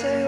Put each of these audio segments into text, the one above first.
guess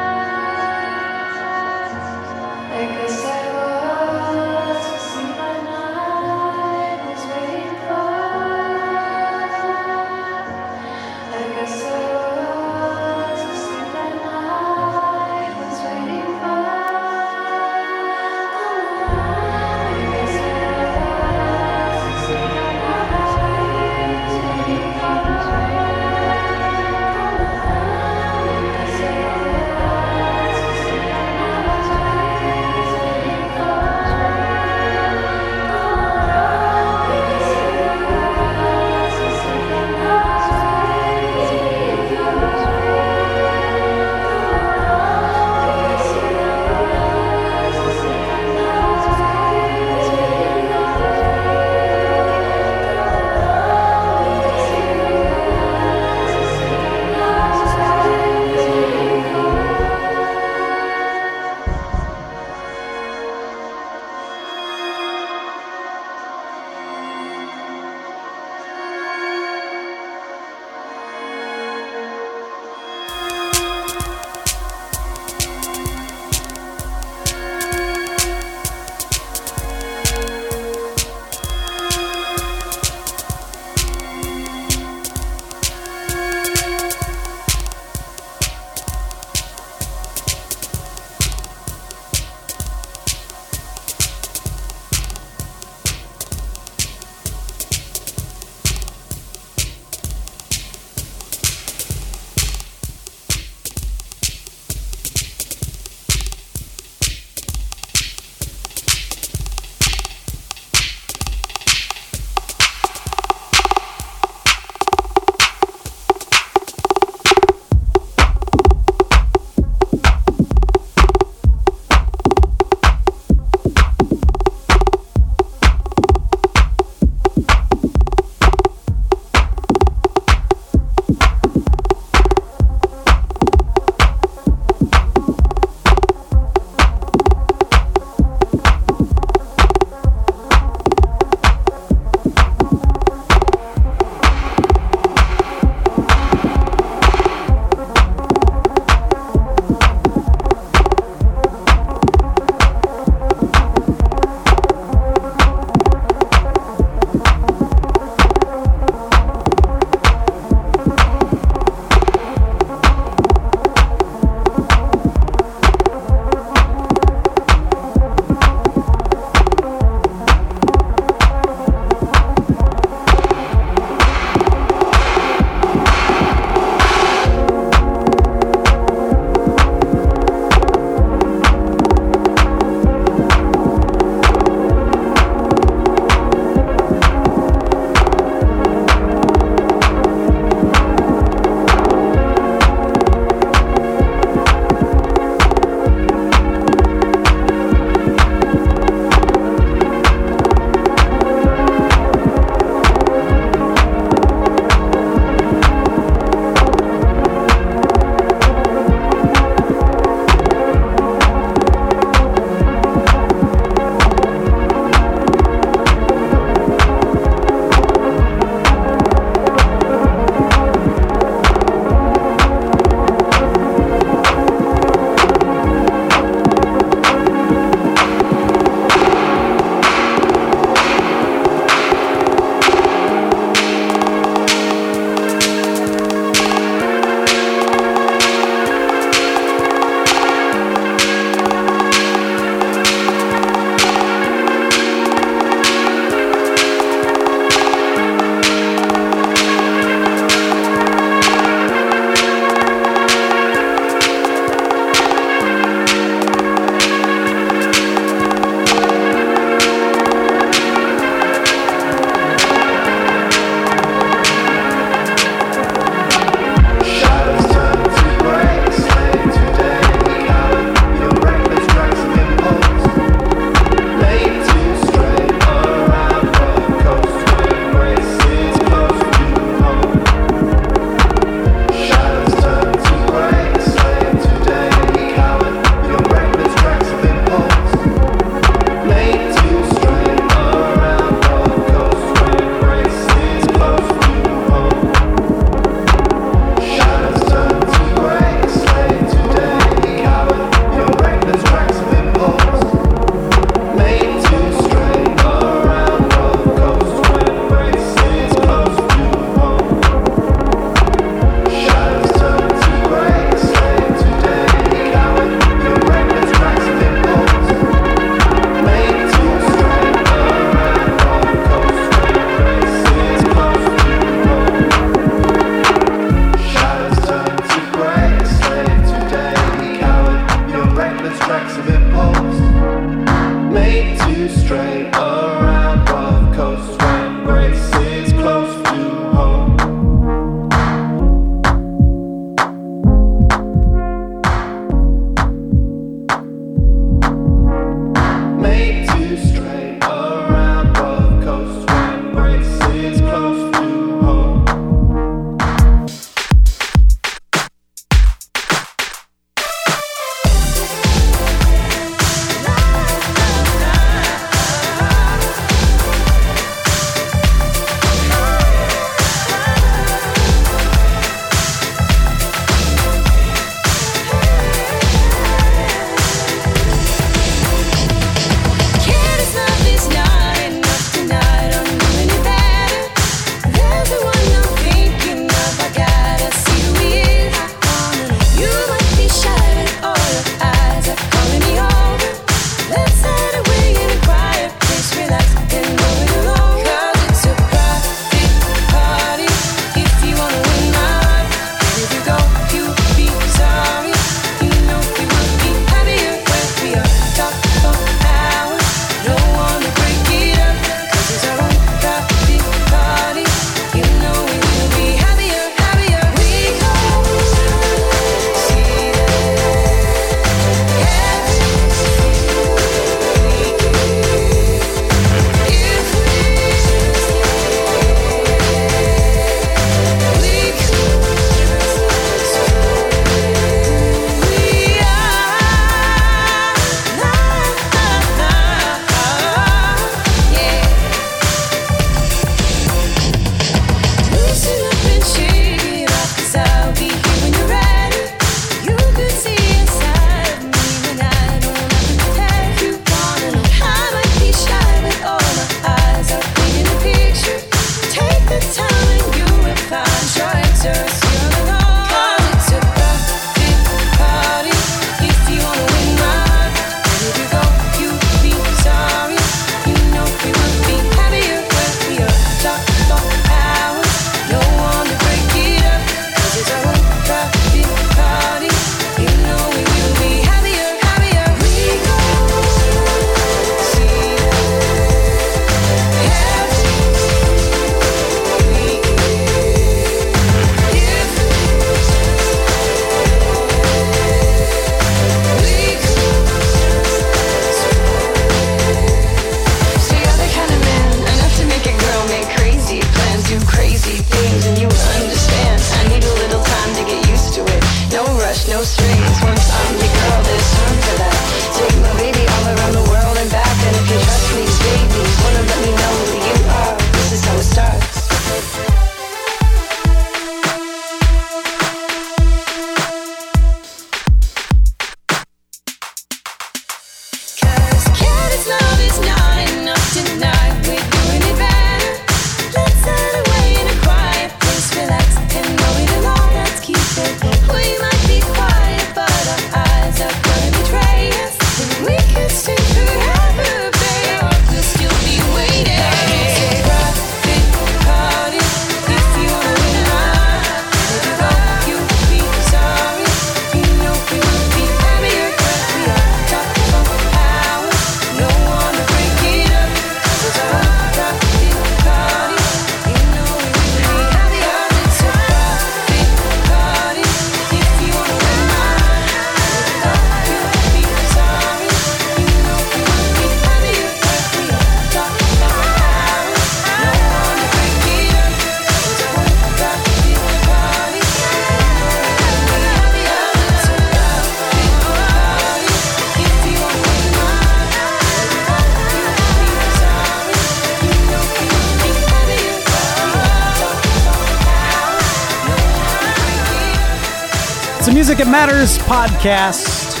Matters podcast.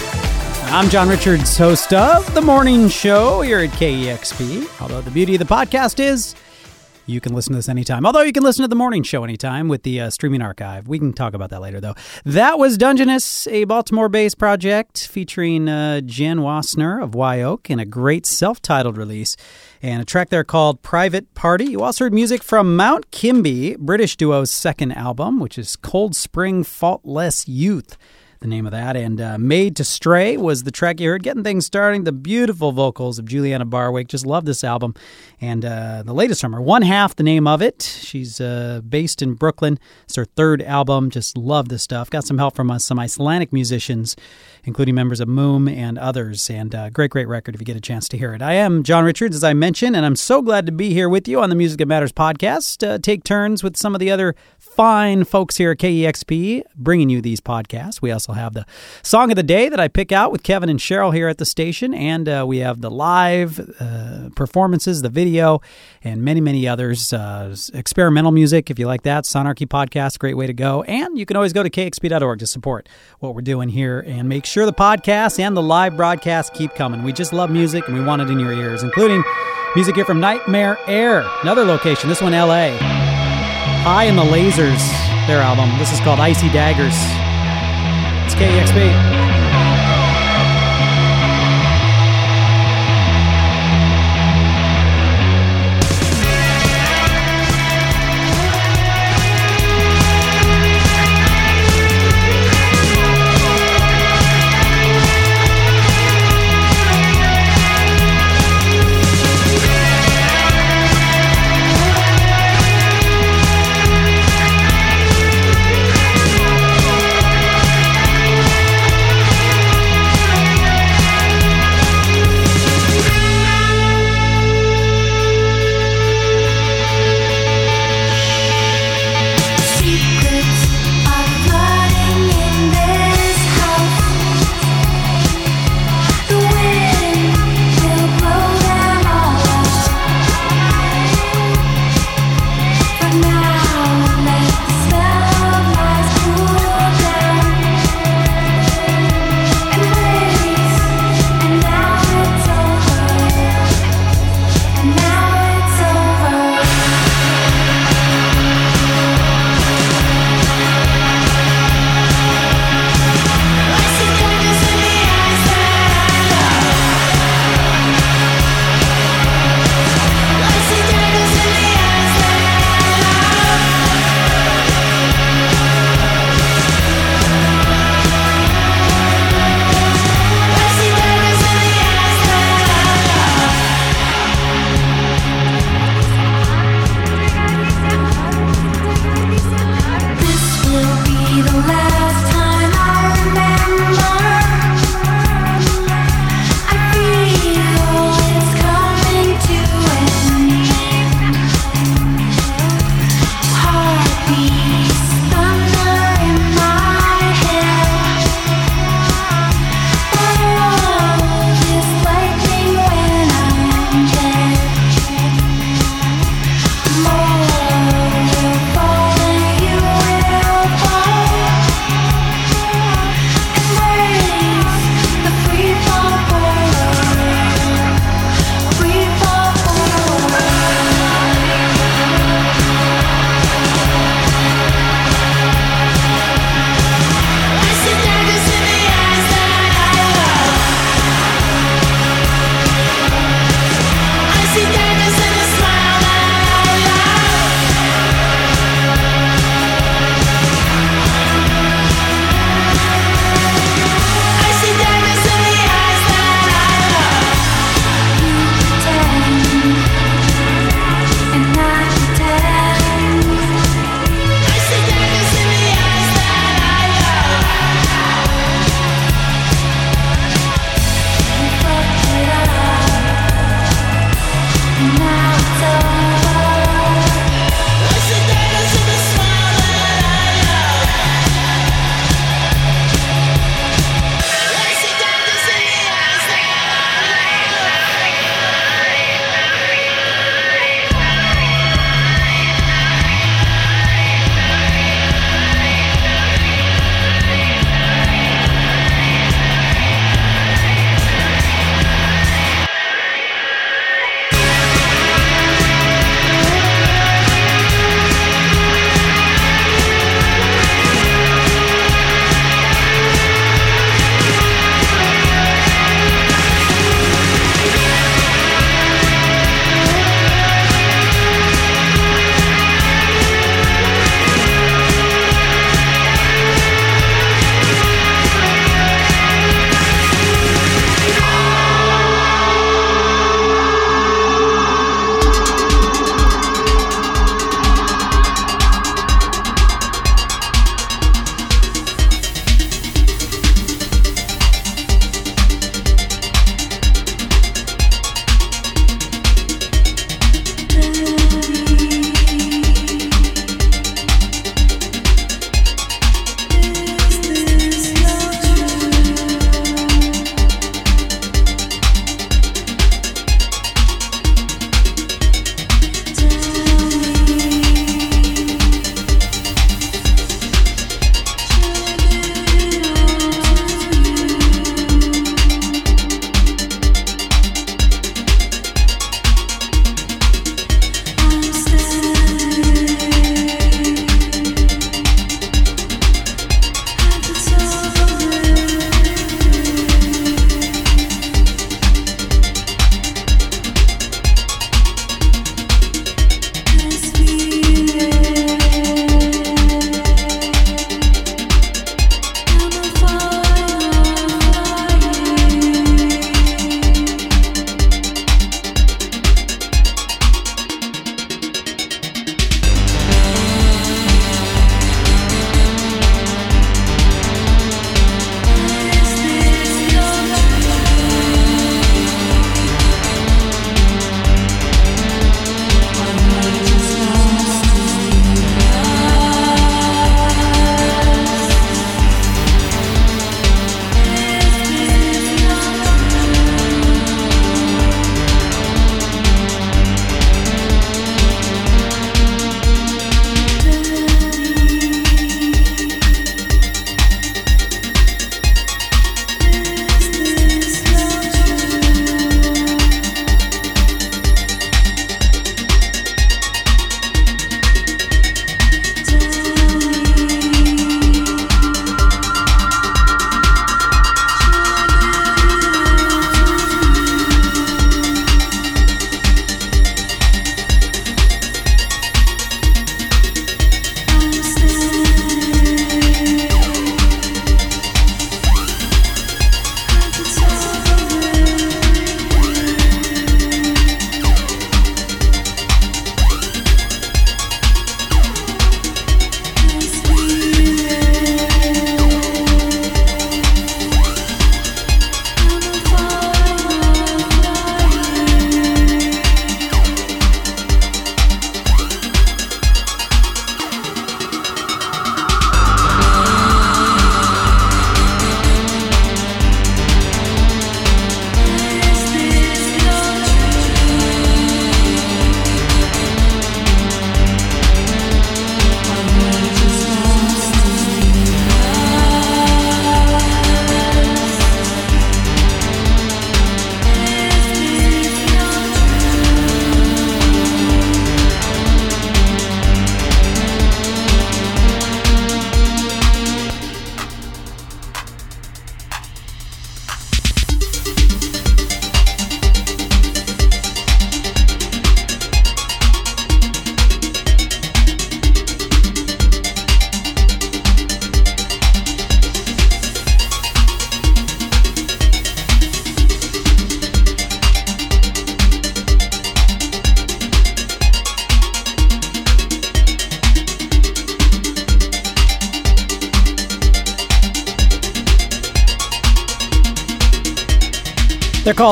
I'm John Richards, host of the morning show here at KEXP. Although the beauty of the podcast is you can listen to this anytime. Although you can listen to the morning show anytime with the uh, streaming archive. We can talk about that later, though. That was Dungeonesse, a Baltimore based project featuring uh, Jen Wasner of Wye Oak in a great self titled release and a track there called Private Party. You also heard music from Mount Kimbie, British duo's second album, which is Cold Spring Faultless Youth the name of that. And uh, Made to Stray was the track you heard, getting things starting. The beautiful vocals of Julianna Barwick. Just love this album. And uh, the latest from her, One Half, the name of it. She's uh, based in Brooklyn. It's her third album. Just love this stuff. Got some help from uh, some Icelandic musicians, including members of múm and others. And uh, great, great record if you get a chance to hear it. I am John Richards, as I mentioned, and I'm so glad to be here with you on the Music That Matters podcast. Uh, take turns with some of the other fine folks here at KEXP bringing you these podcasts. We also have the song of the day that I pick out with Kevin and Cheryl here at the station, and uh, we have the live uh, performances, the video, and many, many others. Uh, experimental music, if you like that. Sonarchy podcast, great way to go. And you can always go to kexp.org to support what we're doing here and make sure the podcast and the live broadcast keep coming. We just love music and we want it in your ears, including music here from Nightmare Air, another location, this one LA. High in the Lasers, their album. This is called Icy Daggers. It's KEXP.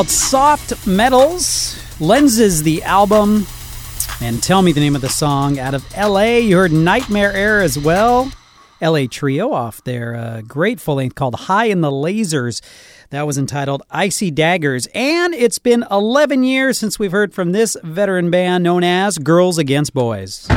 called Soft Metals. Lenses the album. And tell me the name of the song out of LA. You heard Nightmare Air as well. LA Trio off their uh, great full length called High in the Lasers. That was entitled Icy Daggers. And it's been 11 years since we've heard from this veteran band known as Girls Against Boys.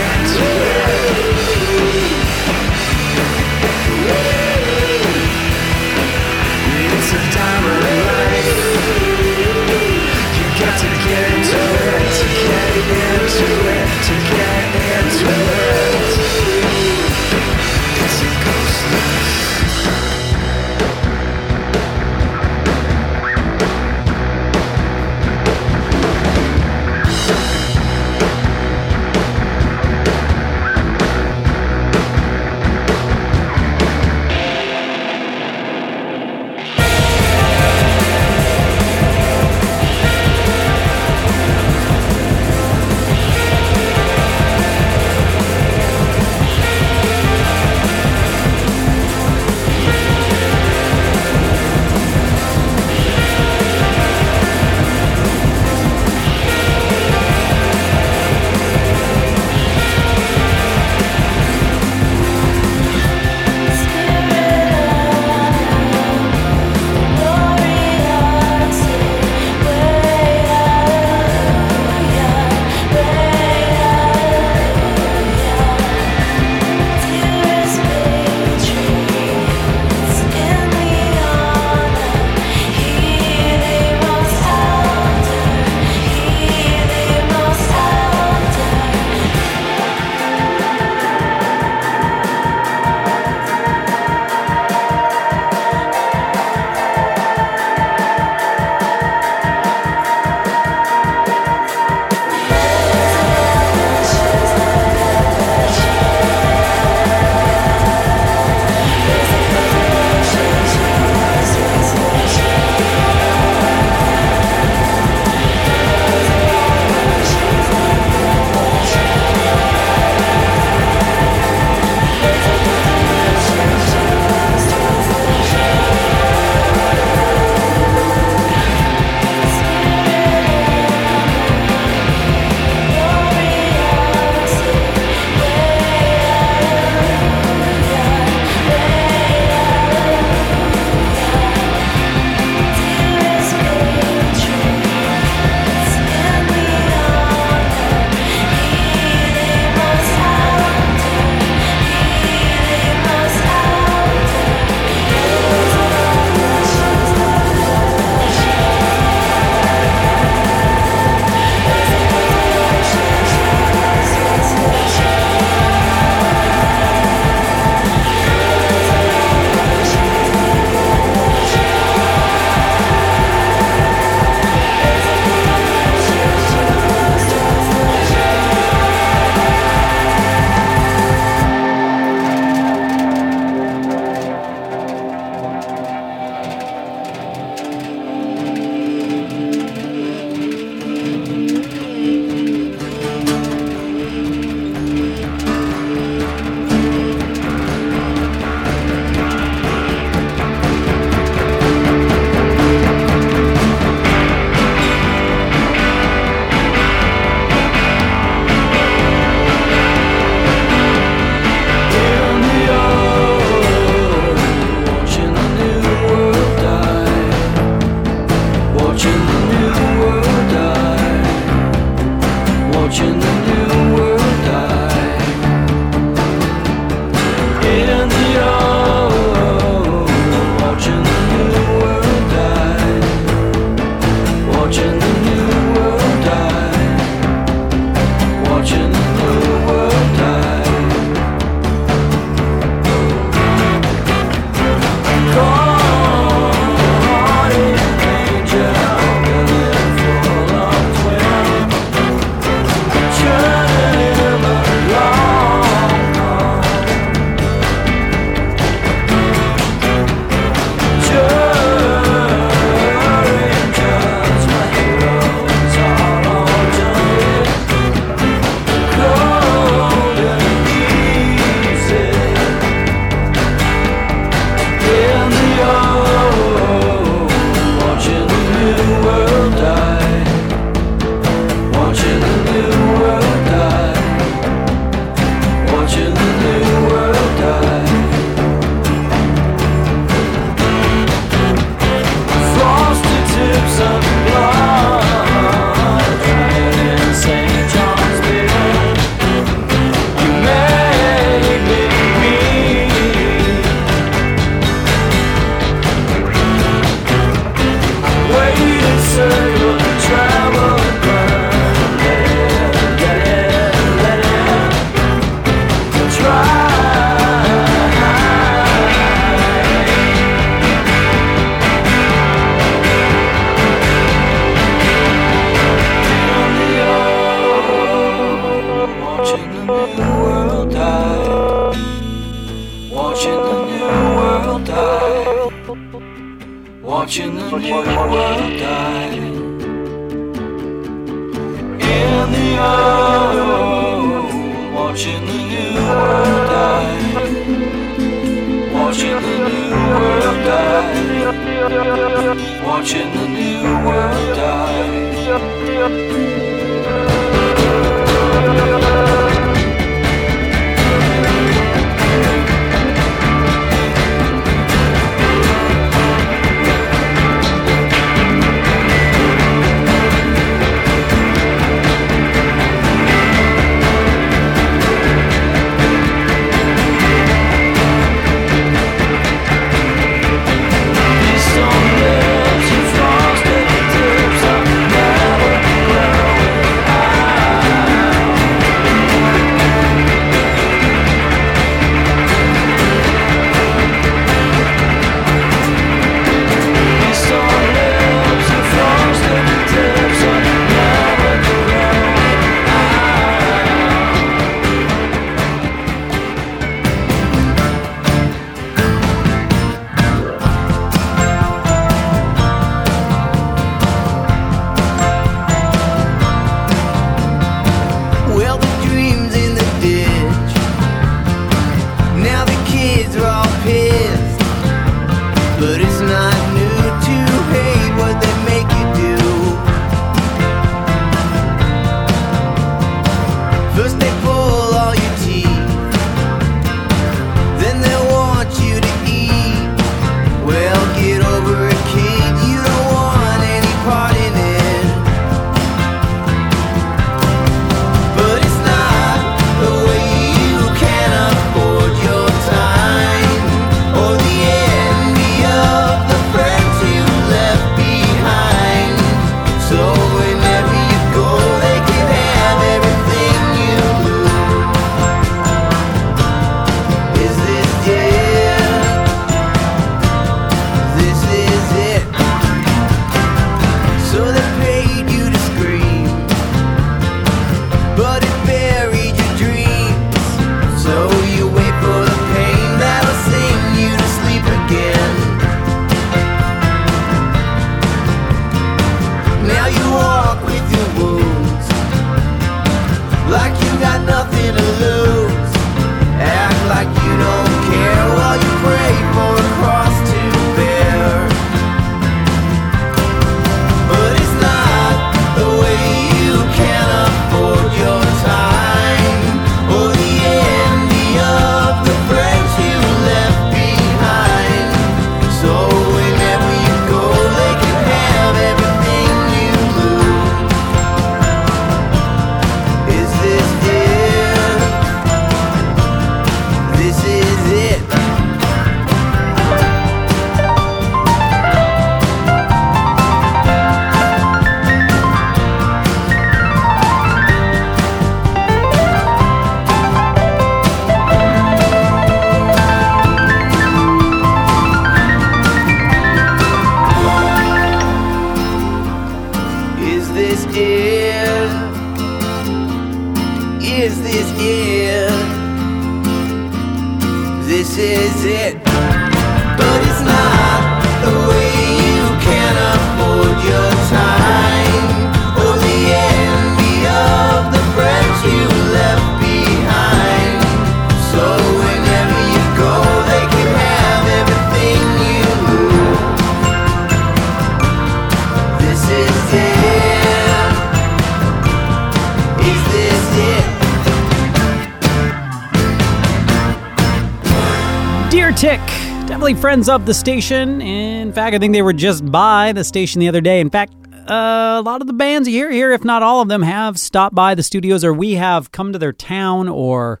friends of the station. In fact, I think they were just by the station the other day. In fact, uh, a lot of the bands you hear here, if not all of them, have stopped by the studios or we have come to their town or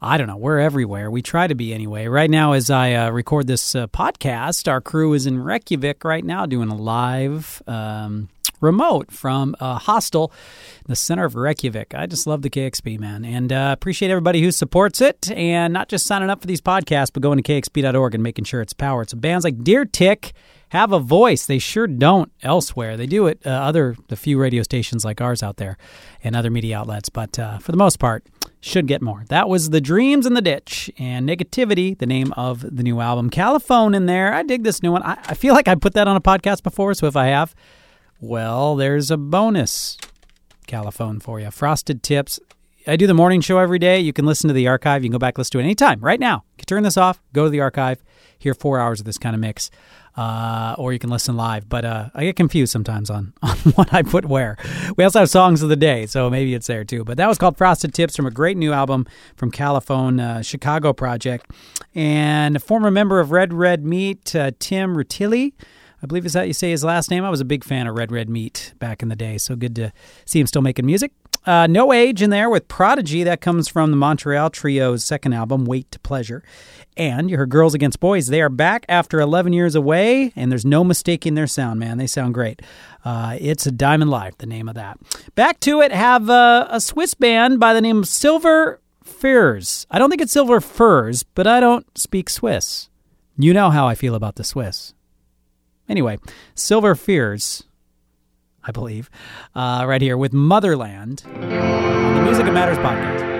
I don't know, we're everywhere. We try to be anyway. Right now, as I uh, record this uh, podcast, our crew is in Reykjavik right now doing a live um, remote from a hostel in the center of Reykjavik. I just love the KEXP, man, and uh, appreciate everybody who supports it and not just signing up for these podcasts, but going to kexp.org and making sure it's powered. So bands like Deer Tick have a voice. They sure don't elsewhere. They do it uh, other the few radio stations like ours out there and other media outlets, but uh, for the most part, should get more. That was The Dreams in the Ditch and Negativity, the name of the new album. Califone in there. I dig this new one. I, I feel like I put that on a podcast before, so if I have, well, there's a bonus Califone for you. Frosted Tips. I do the morning show every day. You can listen to the archive. You can go back listen to it anytime, right now. You can turn this off, go to the archive, hear four hours of this kind of mix, uh, or you can listen live. But uh, I get confused sometimes on, on what I put where. We also have songs of the day, so maybe it's there too. But that was called Frosted Tips from a great new album from Califone, uh, Chicago project. And a former member of Red Red Meat, uh, Tim Rutili. I believe is that you say his last name. I was a big fan of Red Red Meat back in the day, so good to see him still making music. Uh, no Age in there with Prodigy. That comes from the Montreal Trio's second album, Wait to Pleasure. And you heard Girls Against Boys. They are back after 11 years away, and there's no mistaking their sound, man. They sound great. Uh, it's a Diamond Life, the name of that. Back to it, have uh, a Swiss band by the name of Silver Firs. I don't think it's Silver Firs, but I don't speak Swiss. You know how I feel about the Swiss. Anyway, Silver Fears, I believe, uh, right here with Motherland on the Music That Matters podcast.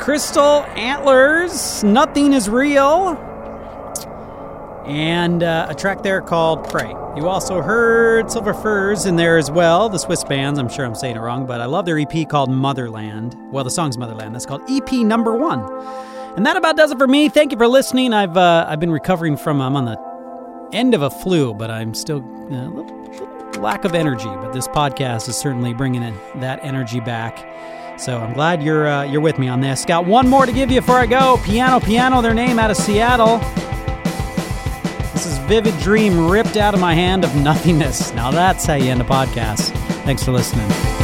Crystal Antlers. Nothing is real. And uh, a track there called Pray. You also heard Silver Firs in there as well, the Swiss bands. I'm sure I'm saying it wrong, but I love their EP called Motherland. Well, the song's Motherland. That's called EP number one. And that about does it for me. Thank you for listening. I've uh, I've been recovering from I'm on the end of a flu, but I'm still uh, lack of energy. But this podcast is certainly bringing in that energy back. So I'm glad you're uh, you're with me on this. Got one more to give you before I go. Piano Piano, their name out of Seattle. This is Vivid Dream ripped out of my hand of nothingness. Now that's how you end a podcast. Thanks for listening.